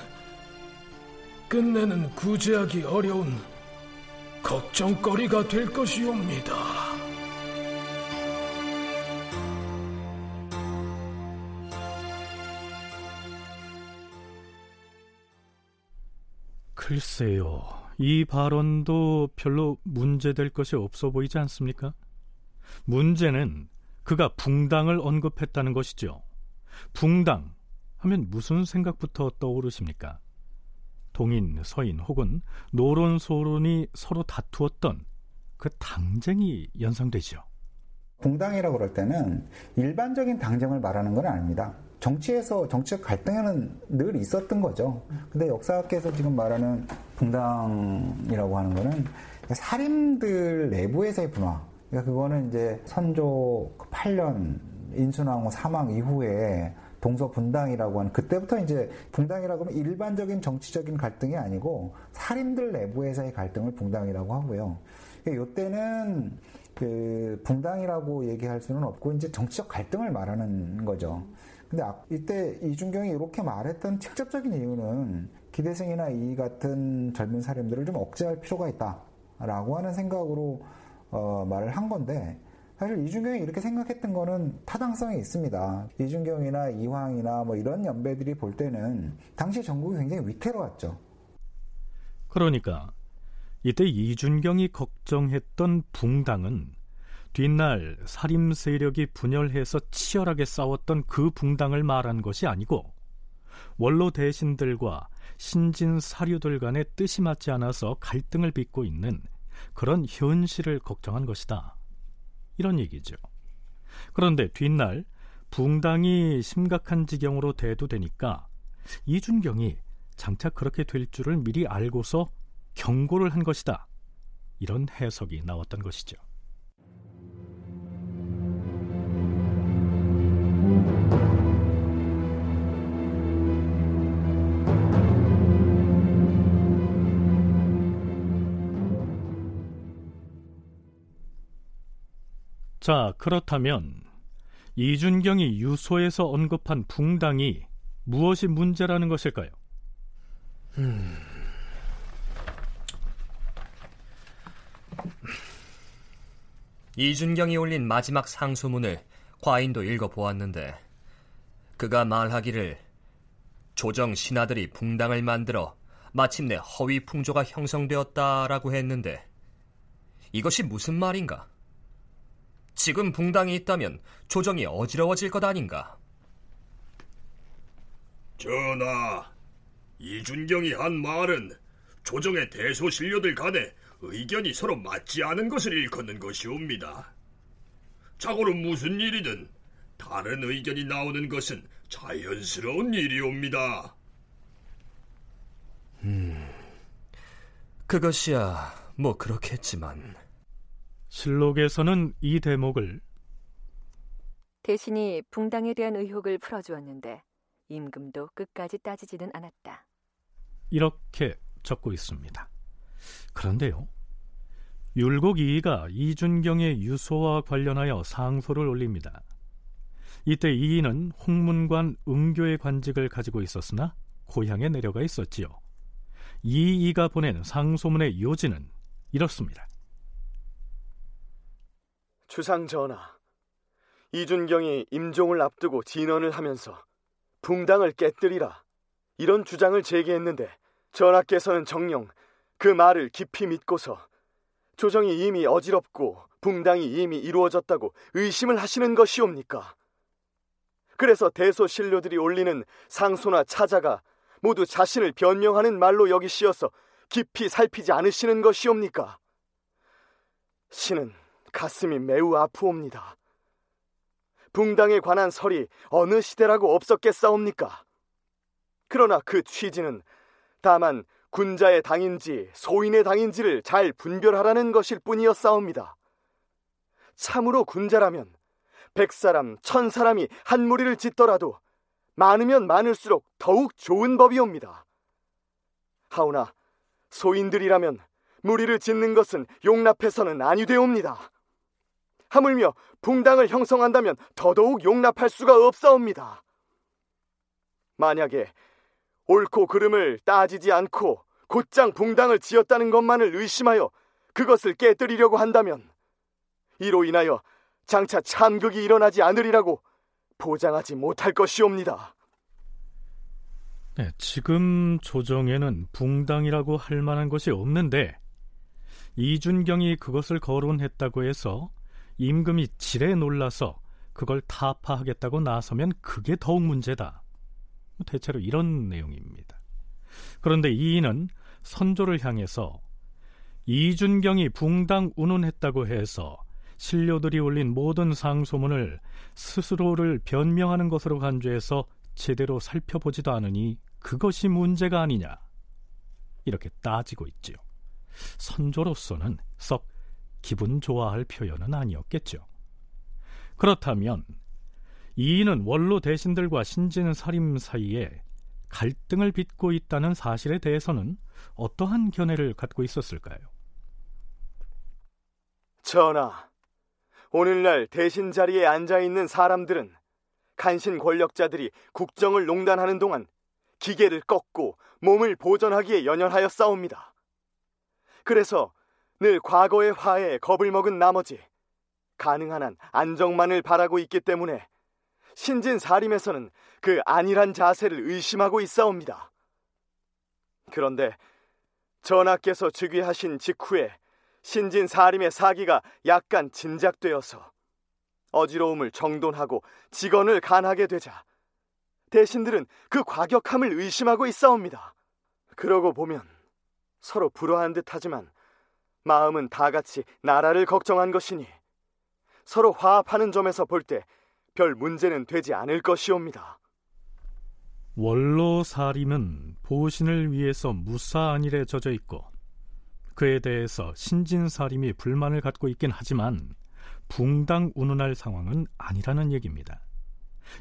끝내는 구제하기 어려운 걱정거리가 될 것이옵니다. 글쎄요, 이 발언도 별로 문제될 것이 없어 보이지 않습니까? 문제는 그가 붕당을 언급했다는 것이죠. 붕당 하면 무슨 생각부터 떠오르십니까? 동인, 서인 혹은 노론, 소론이 서로 다투었던 그 당쟁이 연상되죠. 붕당이라고 그럴 때는 일반적인 당쟁을 말하는 건 아닙니다. 정치에서 정치적 갈등에는 늘 있었던 거죠. 근데 역사학계에서 지금 말하는 붕당이라고 하는 거는 사림들 내부에서의 분화. 그러니까 그거는 이제 선조 8년 인순왕후 사망 이후에 동서 분당이라고 하는 그때부터 이제 분당이라고 하면 일반적인 정치적인 갈등이 아니고 사림들 내부에서의 갈등을 분당이라고 하고요. 이때는 그 분당이라고 얘기할 수는 없고 이제 정치적 갈등을 말하는 거죠. 근데 이때 이준경이 이렇게 말했던 직접적인 이유는 기대승이나 이 같은 젊은 사람들을 좀 억제할 필요가 있다라고 하는 생각으로 어, 말을 한 건데 사실 이준경이 이렇게 생각했던 거는 타당성이 있습니다. 이준경이나 이황이나 뭐 이런 연배들이 볼 때는 당시 전국이 굉장히 위태로웠죠. 그러니까 이때 이준경이 걱정했던 붕당은 뒷날 살림 세력이 분열해서 치열하게 싸웠던 그 붕당을 말한 것이 아니고 원로 대신들과 신진 사류들 간의 뜻이 맞지 않아서 갈등을 빚고 있는 그런 현실을 걱정한 것이다. 이런 얘기죠. 그런데 뒷날 붕당이 심각한 지경으로 대두되니까 이준경이 장차 그렇게 될 줄을 미리 알고서 경고를 한 것이다. 이런 해석이 나왔던 것이죠. 자, 그렇다면 이준경이 유소에서 언급한 붕당이 무엇이 문제라는 것일까요? 음... 이준경이 올린 마지막 상소문을 과인도 읽어보았는데 그가 말하기를 조정 신하들이 붕당을 만들어 마침내 허위 풍조가 형성되었다라고 했는데 이것이 무슨 말인가? 지금 붕당이 있다면 조정이 어지러워질 것 아닌가? 전하, 이준경이 한 말은 조정의 대소신료들 간에 의견이 서로 맞지 않은 것을 일컫는 것이옵니다. 자고로 무슨 일이든 다른 의견이 나오는 것은 자연스러운 일이옵니다. 음, 그것이야 뭐 그렇겠지만 실록에서는 이 대목을 대신이 붕당에 대한 의혹을 풀어주었는데 임금도 끝까지 따지지는 않았다. 이렇게 적고 있습니다. 그런데요. 율곡 이이가 이준경의 유소와 관련하여 상소를 올립니다. 이때 이이는 홍문관 응교의 관직을 가지고 있었으나 고향에 내려가 있었지요. 이이가 보낸 상소문의 요지는 이렇습니다. 주상 전하, 이준경이 임종을 앞두고 진언을 하면서 붕당을 깨뜨리라 이런 주장을 제기했는데 전하께서는 정령 그 말을 깊이 믿고서 조정이 이미 어지럽고 붕당이 이미 이루어졌다고 의심을 하시는 것이옵니까? 그래서 대소신료들이 올리는 상소나 차자가 모두 자신을 변명하는 말로 여기시어서 깊이 살피지 않으시는 것이옵니까? 신은 가슴이 매우 아프옵니다. 붕당에 관한 설이 어느 시대라고 없었겠사옵니까? 그러나 그 취지는 다만 군자의 당인지 소인의 당인지를 잘 분별하라는 것일 뿐이었사옵니다. 참으로 군자라면 백 사람, 천 사람이 한 무리를 짓더라도 많으면 많을수록 더욱 좋은 법이옵니다. 하오나 소인들이라면 무리를 짓는 것은 용납해서는 아니 되옵니다. 하물며 붕당을 형성한다면 더더욱 용납할 수가 없사옵니다. 만약에 옳고 그름을 따지지 않고 곧장 붕당을 지었다는 것만을 의심하여 그것을 깨뜨리려고 한다면 이로 인하여 장차 참극이 일어나지 않으리라고 보장하지 못할 것이옵니다. 네, 지금 조정에는 붕당이라고 할 만한 것이 없는데 이준경이 그것을 거론했다고 해서 임금이 지레 놀라서 그걸 타파하겠다고 나서면 그게 더욱 문제다. 대체로 이런 내용입니다. 그런데 이인은 선조를 향해서 이준경이 붕당 운운했다고 해서 신료들이 올린 모든 상소문을 스스로를 변명하는 것으로 간주해서 제대로 살펴보지도 않으니 그것이 문제가 아니냐 이렇게 따지고 있지요. 선조로서는 썩 기분 좋아할 표현은 아니었겠죠. 그렇다면 이인은 원로 대신들과 신진 사림 사이에 갈등을 빚고 있다는 사실에 대해서는 어떠한 견해를 갖고 있었을까요? 전하, 오늘날 대신 자리에 앉아 있는 사람들은 간신 권력자들이 국정을 농단하는 동안 기계를 꺾고 몸을 보존하기에 연연하여 싸웁니다. 그래서 늘 과거의 화에 겁을 먹은 나머지 가능한 한 안정만을 바라고 있기 때문에 신진 사림에서는 그 안일한 자세를 의심하고 있사옵니다. 그런데 전하께서 즉위하신 직후에 신진 사림의 사기가 약간 진작되어서 어지러움을 정돈하고 직언을 간하게 되자 대신들은 그 과격함을 의심하고 있사옵니다. 그러고 보면 서로 불화한 듯하지만 마음은 다 같이 나라를 걱정한 것이니 서로 화합하는 점에서 볼 때 별 문제는 되지 않을 것이옵니다. 원로 사림은 보신을 위해서 무사안일에 젖어 있고 그에 대해서 신진 사림이 불만을 갖고 있긴 하지만 붕당 운운할 상황은 아니라는 얘기입니다.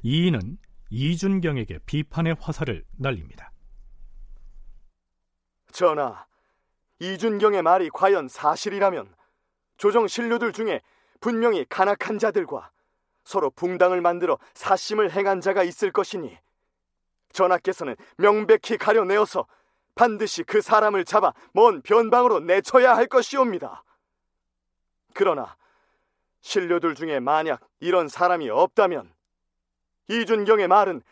이인은 이준경에게 비판의 화살을 날립니다. 전하, 이준경의 말이 과연 사실이라면 조정 신료들 중에 분명히 간악한 자들과 서로 붕당을 만들어 사심을 행한 자가 있을 것이니 전하께서는 명백히 가려내어서 반드시 그 사람을 잡아 먼 변방으로 내쳐야 할 것이옵니다. 그러나 신료들 중에 만약 이런 사람이 없다면 이준경의 말은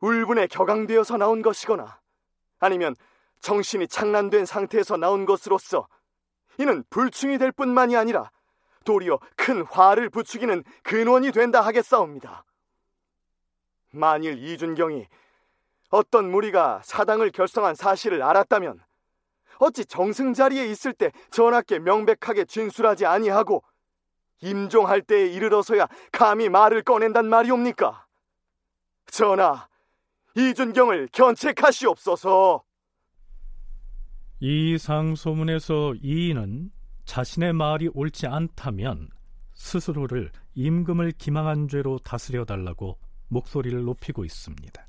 울분에 격앙되어서 나온 것이거나 아니면 정신이 창난된 상태에서 나온 것으로서 이는 불충이 될 뿐만이 아니라 도리어 큰 화를 부추기는 근원이 된다 하겠사옵니다. 만일 이준경이 어떤 무리가 사당을 결성한 사실을 알았다면 어찌 정승 자리에 있을 때 전하께 명백하게 진술하지 아니하고 임종할 때에 이르러서야 감히 말을 꺼낸단 말이옵니까? 전하, 이준경을 견책하시옵소서. 이 상소문에서 이인은 자신의 말이 옳지 않다면 스스로를 임금을 기망한 죄로 다스려 달라고 목소리를 높이고 있습니다.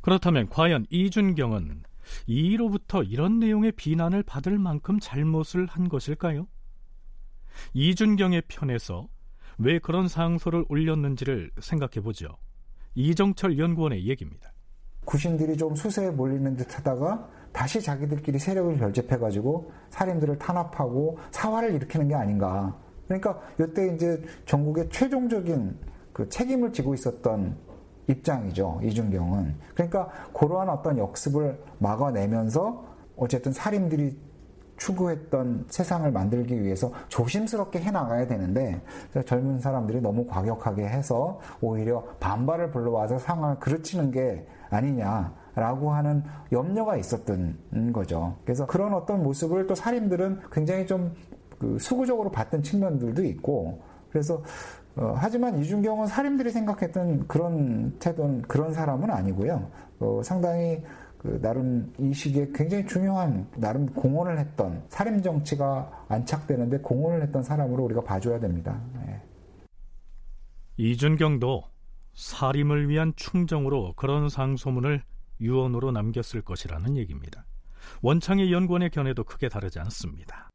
그렇다면 과연 이준경은 이로부터 이런 내용의 비난을 받을 만큼 잘못을 한 것일까요? 이준경의 편에서 왜 그런 상소를 올렸는지를 생각해 보죠. 이정철 연구원의 얘기입니다. 구신들이 좀 수세에 몰리는 듯 하다가 다시 자기들끼리 세력을 결집해가지고 사림들을 탄압하고 사화를 일으키는 게 아닌가. 그러니까 이때 이제 전국의 최종적인 그 책임을 지고 있었던 입장이죠. 이준경은. 그러니까 그러한 어떤 역습을 막아내면서 어쨌든 사림들이 추구했던 세상을 만들기 위해서 조심스럽게 해나가야 되는데 젊은 사람들이 너무 과격하게 해서 오히려 반발을 불러와서 상황을 그르치는 게 아니냐 라고 하는 염려가 있었던 거죠. 그래서 그런 어떤 모습을 또 사림들은 굉장히 좀 그 수구적으로 봤던 측면들도 있고 그래서 어, 하지만 이준경은 사림들이 생각했던 그런 태도는 그런 사람은 아니고요. 어, 상당히 그 나름 이 시기에 굉장히 중요한 나름 공헌을 했던 살림 정치가 안착되는데 공헌을 했던 사람으로 우리가 봐줘야 됩니다. 네. 이준경도 살림을 위한 충정으로 그런 상소문을 유언으로 남겼을 것이라는 얘기입니다. 원창의 연구원의 견해도 크게 다르지 않습니다.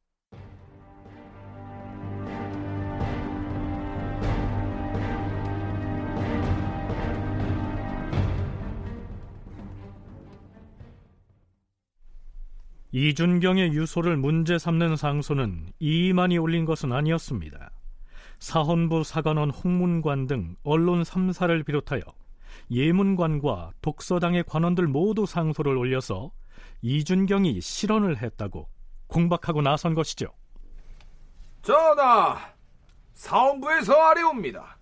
이준경의 유소를 문제 삼는 상소는 이만이 올린 것은 아니었습니다. 사헌부 사관원 홍문관 등 언론 3사를 비롯하여 예문관과 독서당의 관원들 모두 상소를 올려서 이준경이 실언을 했다고 공박하고 나선 것이죠. 전하, 사헌부에서 아래옵니다.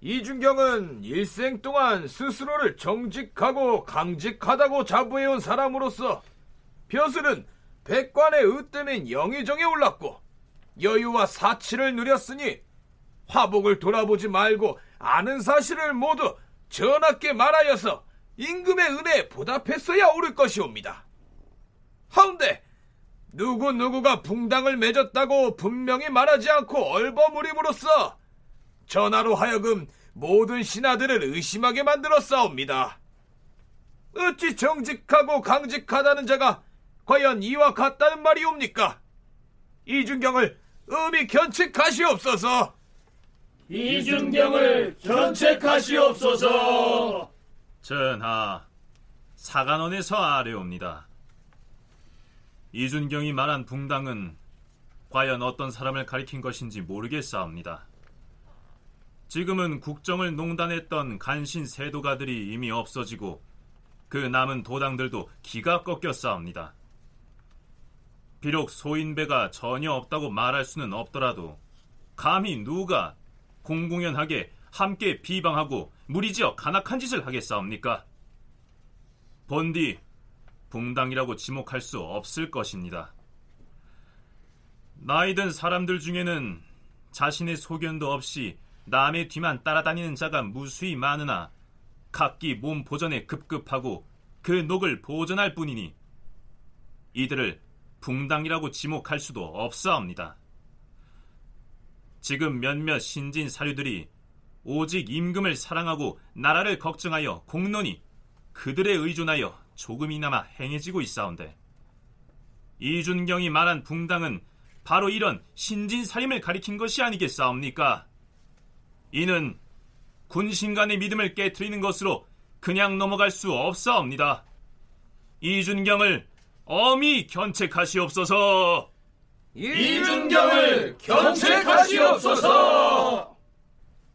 이준경은 일생 동안 스스로를 정직하고 강직하다고 자부해온 사람으로서 벼슬은 백관의 으뜸인 영의정에 올랐고 여유와 사치를 누렸으니 화복을 돌아보지 말고 아는 사실을 모두 전하께 말하여서 임금의 은혜에 보답했어야 옳을 것이옵니다. 하운데 누구누구가 붕당을 맺었다고 분명히 말하지 않고 얼버무림으로써 전하로 하여금 모든 신하들을 의심하게 만들었사옵니다. 어찌 정직하고 강직하다는 자가 과연 이와 같다는 말이옵니까? 이준경을 음이 견책하시옵소서. 이준경을 견책하시옵소서. 전하, 사관원에서 아래옵니다. 이준경이 말한 붕당은 과연 어떤 사람을 가리킨 것인지 모르겠사옵니다. 지금은 국정을 농단했던 간신 세도가들이 이미 없어지고 그 남은 도당들도 기가 꺾였사옵니다. 비록 소인배가 전혀 없다고 말할 수는 없더라도 감히 누가 공공연하게 함께 비방하고 무리지어 간악한 짓을 하겠사옵니까? 본디 붕당이라고 지목할 수 없을 것입니다. 나이든 사람들 중에는 자신의 소견도 없이 남의 뒤만 따라다니는 자가 무수히 많으나 각기 몸 보전에 급급하고 그 녹을 보존할 뿐이니 이들을 붕당이라고 지목할 수도 없사옵니다. 지금 몇몇 신진 사류들이 오직 임금을 사랑하고 나라를 걱정하여 공론이 그들에 의존하여 조금이나마 행해지고 있사온데 이준경이 말한 붕당은 바로 이런 신진살림을 가리킨 것이 아니겠사옵니까? 이는 군신 간의 믿음을 깨뜨리는 것으로 그냥 넘어갈 수 없사옵니다. 이준경을 엄히 견책하시옵소서. 이준경을 견책하시옵소서.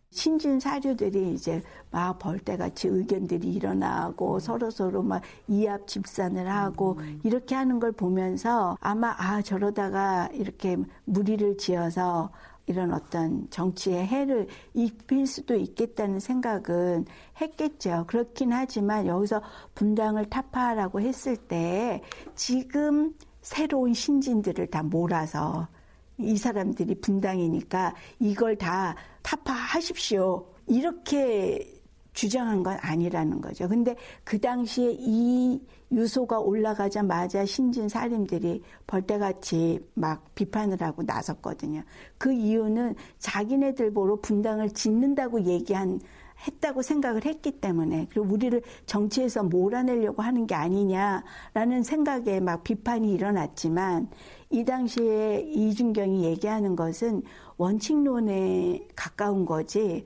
신진 사료들이 이제 막 벌떼같이 의견들이 일어나고 서로 서로 막 이합 집산을 하고 이렇게 하는 걸 보면서 아마 아 저러다가 이렇게 무리를 지어서 이런 어떤 정치에 해를 입힐 수도 있겠다는 생각은 했겠죠. 그렇긴 하지만 여기서 분당을 타파하라고 했을 때 지금 새로운 신진들을 다 몰아서 이 사람들이 분당이니까 이걸 다 타파하십시오. 이렇게 주장한 건 아니라는 거죠. 근데 그 당시에 이 유소가 올라가자마자 신진 살림들이 벌떼같이 막 비판을 하고 나섰거든요. 그 이유는 자기네들 보러 분당을 짓는다고 얘기한 했다고 생각을 했기 때문에 그리고 우리를 정치에서 몰아내려고 하는 게 아니냐라는 생각에 막 비판이 일어났지만 이 당시에 이준경이 얘기하는 것은 원칙론에 가까운 거지.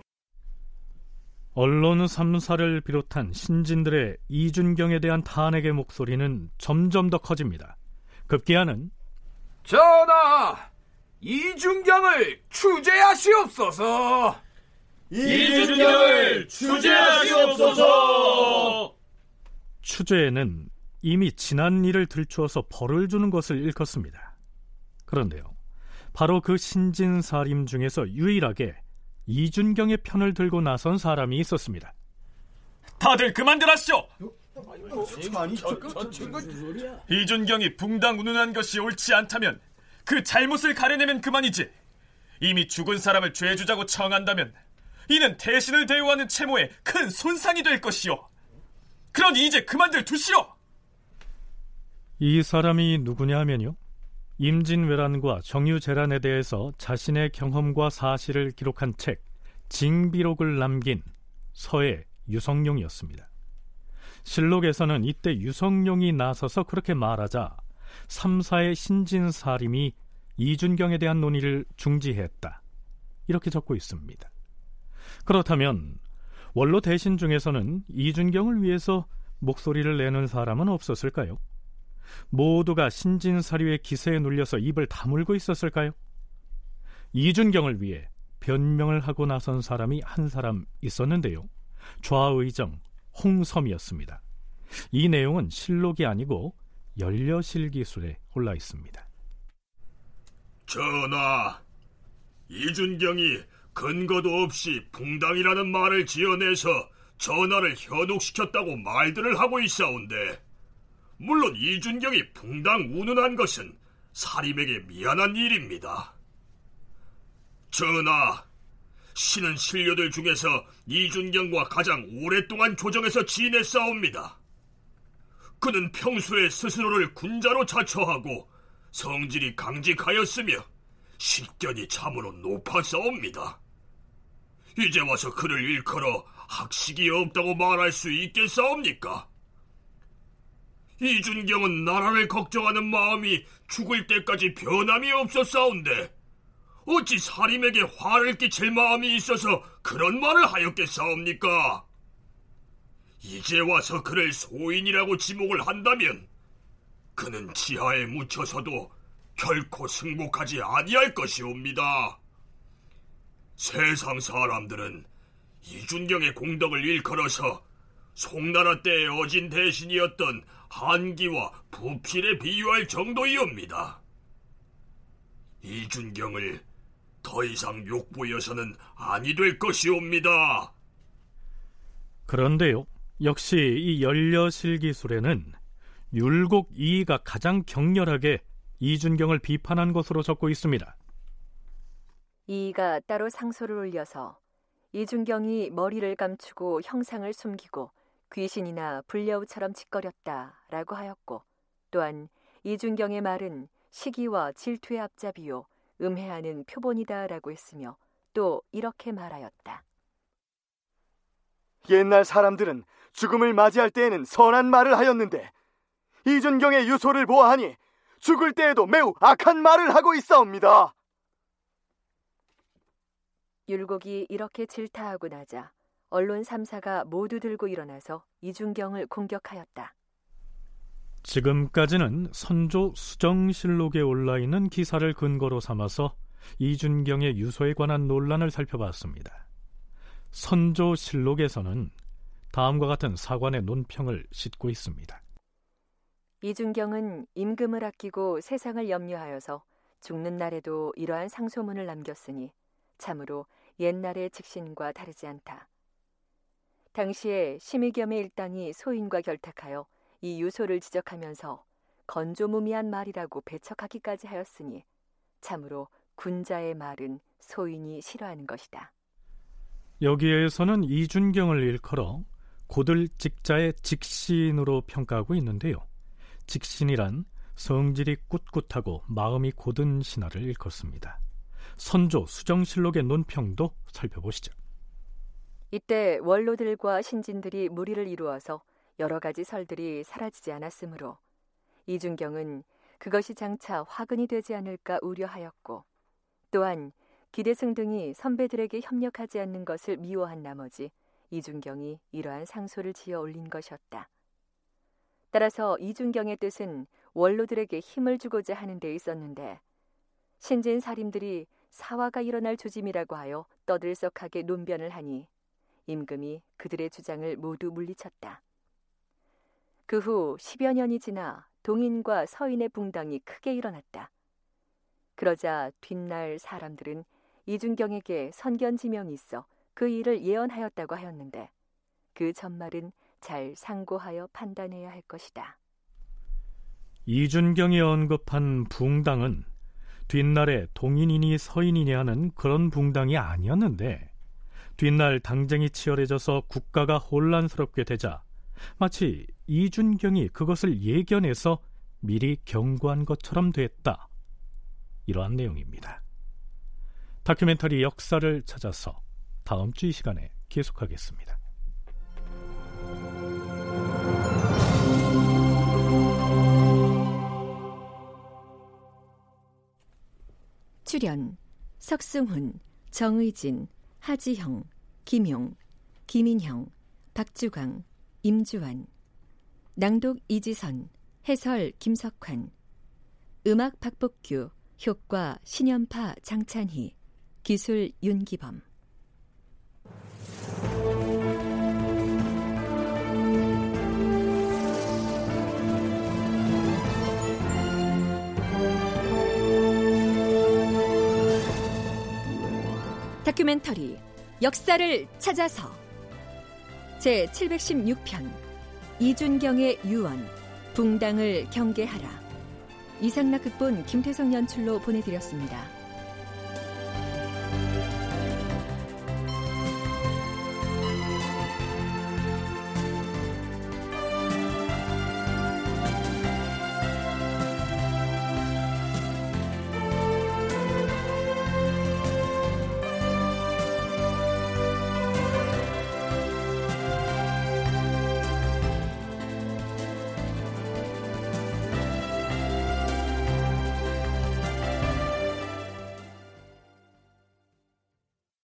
언론 3사를 비롯한 신진들의 이준경에 대한 탄핵의 목소리는 점점 더 커집니다. 급기야는 전하, 이준경을 추제하시옵소서. 이준경을 추제하시옵소서. 추제에는 이미 지난 일을 들추어서 벌을 주는 것을 일컫습니다. 그런데요, 바로 그 신진 사림 중에서 유일하게 이준경의 편을 들고 나선 사람이 있었습니다. 다들 그만들 하시오! 이준경이 붕당 운운한 것이 옳지 않다면 그 잘못을 가려내면 그만이지. 이미 죽은 사람을 죄주자고 청한다면 이는 대신을 대우하는 채모에 큰 손상이 될 것이오. 그러니 이제 그만들 두시오. 이 사람이 누구냐 하면요. 임진왜란과 정유재란에 대해서 자신의 경험과 사실을 기록한 책 징비록을 남긴 서해 유성룡이었습니다. 실록에서는 이때 유성룡이 나서서 그렇게 말하자 3사의 신진사림이 이준경에 대한 논의를 중지했다. 이렇게 적고 있습니다. 그렇다면 원로 대신 중에서는 이준경을 위해서 목소리를 내는 사람은 없었을까요? 모두가 신진사류의 기세에 눌려서 입을 다물고 있었을까요? 이준경을 위해 변명을 하고 나선 사람이 한 사람 있었는데요. 좌의정 홍섬이었습니다. 이 내용은 실록이 아니고 연려실기술에 올라 있습니다. 전하, 이준경이 근거도 없이 붕당이라는 말을 지어내서 전하를 현혹시켰다고 말들을 하고 있사온데 물론 이준경이 붕당 운운한 것은 사림에게 미안한 일입니다. 전하, 신은 신료들 중에서 이준경과 가장 오랫동안 조정에서 지냈사옵니다. 그는 평소에 스스로를 군자로 자처하고 성질이 강직하였으며 식견이 참으로 높았사옵니다. 이제 와서 그를 일컬어 학식이 없다고 말할 수 있겠사옵니까? 이준경은 나라를 걱정하는 마음이 죽을 때까지 변함이 없었사온데 어찌 사림에게 화를 끼칠 마음이 있어서 그런 말을 하였겠사옵니까? 이제 와서 그를 소인이라고 지목을 한다면 그는 지하에 묻혀서도 결코 승복하지 아니할 것이옵니다. 세상 사람들은 이준경의 공덕을 일컬어서 송나라 때의 어진 대신이었던 한기와 부필에 비유할 정도이옵니다. 이준경을 더 이상 욕보여서는 아니 될 것이옵니다. 그런데요, 역시 이 연려실 기술에는 율곡 이이가 가장 격렬하게 이준경을 비판한 것으로 적고 있습니다. 이이가 따로 상소를 올려서 이준경이 머리를 감추고 형상을 숨기고 귀신이나 불려우처럼 짓거렸다라고 하였고 또한 이준경의 말은 시기와 질투의 앞잡이요 음해하는 표본이다라고 했으며 또 이렇게 말하였다. 옛날 사람들은 죽음을 맞이할 때에는 선한 말을 하였는데 이준경의 유소를 보아하니 죽을 때에도 매우 악한 말을 하고 있사옵니다. 율곡이 이렇게 질타하고 나자 언론 3사가 모두 들고 일어나서 이준경을 공격하였다. 지금까지는 선조 수정실록에 올라 있는 기사를 근거로 삼아서 이준경의 유서에 관한 논란을 살펴봤습니다. 선조실록에서는 다음과 같은 사관의 논평을 싣고 있습니다. 이준경은 임금을 아끼고 세상을 염려하여서 죽는 날에도 이러한 상소문을 남겼으니 참으로 옛날의 직신과 다르지 않다. 당시에 심의겸의 일당이 소인과 결탁하여 이 유소를 지적하면서 건조무미한 말이라고 배척하기까지 하였으니 참으로 군자의 말은 소인이 싫어하는 것이다. 여기에서는 이준경을 일컬어 고들 직자의 직신으로 평가하고 있는데요. 직신이란 성질이 꿋꿋하고 마음이 고든 신하를 일컫습니다. 선조 수정실록의 논평도 살펴보시죠. 이때 원로들과 신진들이 무리를 이루어서 여러 가지 설들이 사라지지 않았으므로 이준경은 그것이 장차 화근이 되지 않을까 우려하였고 또한 기대승 등이 선배들에게 협력하지 않는 것을 미워한 나머지 이준경이 이러한 상소를 지어 올린 것이었다. 따라서 이준경의 뜻은 원로들에게 힘을 주고자 하는 데 있었는데 신진 사림들이 사화가 일어날 조짐이라고 하여 떠들썩하게 논변을 하니 임금이 그들의 주장을 모두 물리쳤다. 그 후 10여 년이 지나 동인과 서인의 붕당이 크게 일어났다. 그러자 뒷날 사람들은 이준경에게 선견 지명이 있어 그 일을 예언하였다고 하였는데 그 전말은 잘 상고하여 판단해야 할 것이다. 이준경이 언급한 붕당은 뒷날에 동인이니 서인이니 하는 그런 붕당이 아니었는데 뒷날 당쟁이 치열해져서 국가가 혼란스럽게 되자 마치 이준경이 그것을 예견해서 미리 경고한 것처럼 됐다. 이러한 내용입니다. 다큐멘터리 역사를 찾아서 다음 주 이 시간에 계속하겠습니다. 출연 석승훈, 정의진, 하지형, 김용, 김인형, 박주광, 임주환 낭독 이지선 해설 김석환 음악 박복규 효과 신연파 장찬희 기술 윤기범 다큐멘터리 역사를 찾아서 제 716편 이준경의 유언 붕당을 경계하라 이상락 극본 김태성 연출로 보내드렸습니다.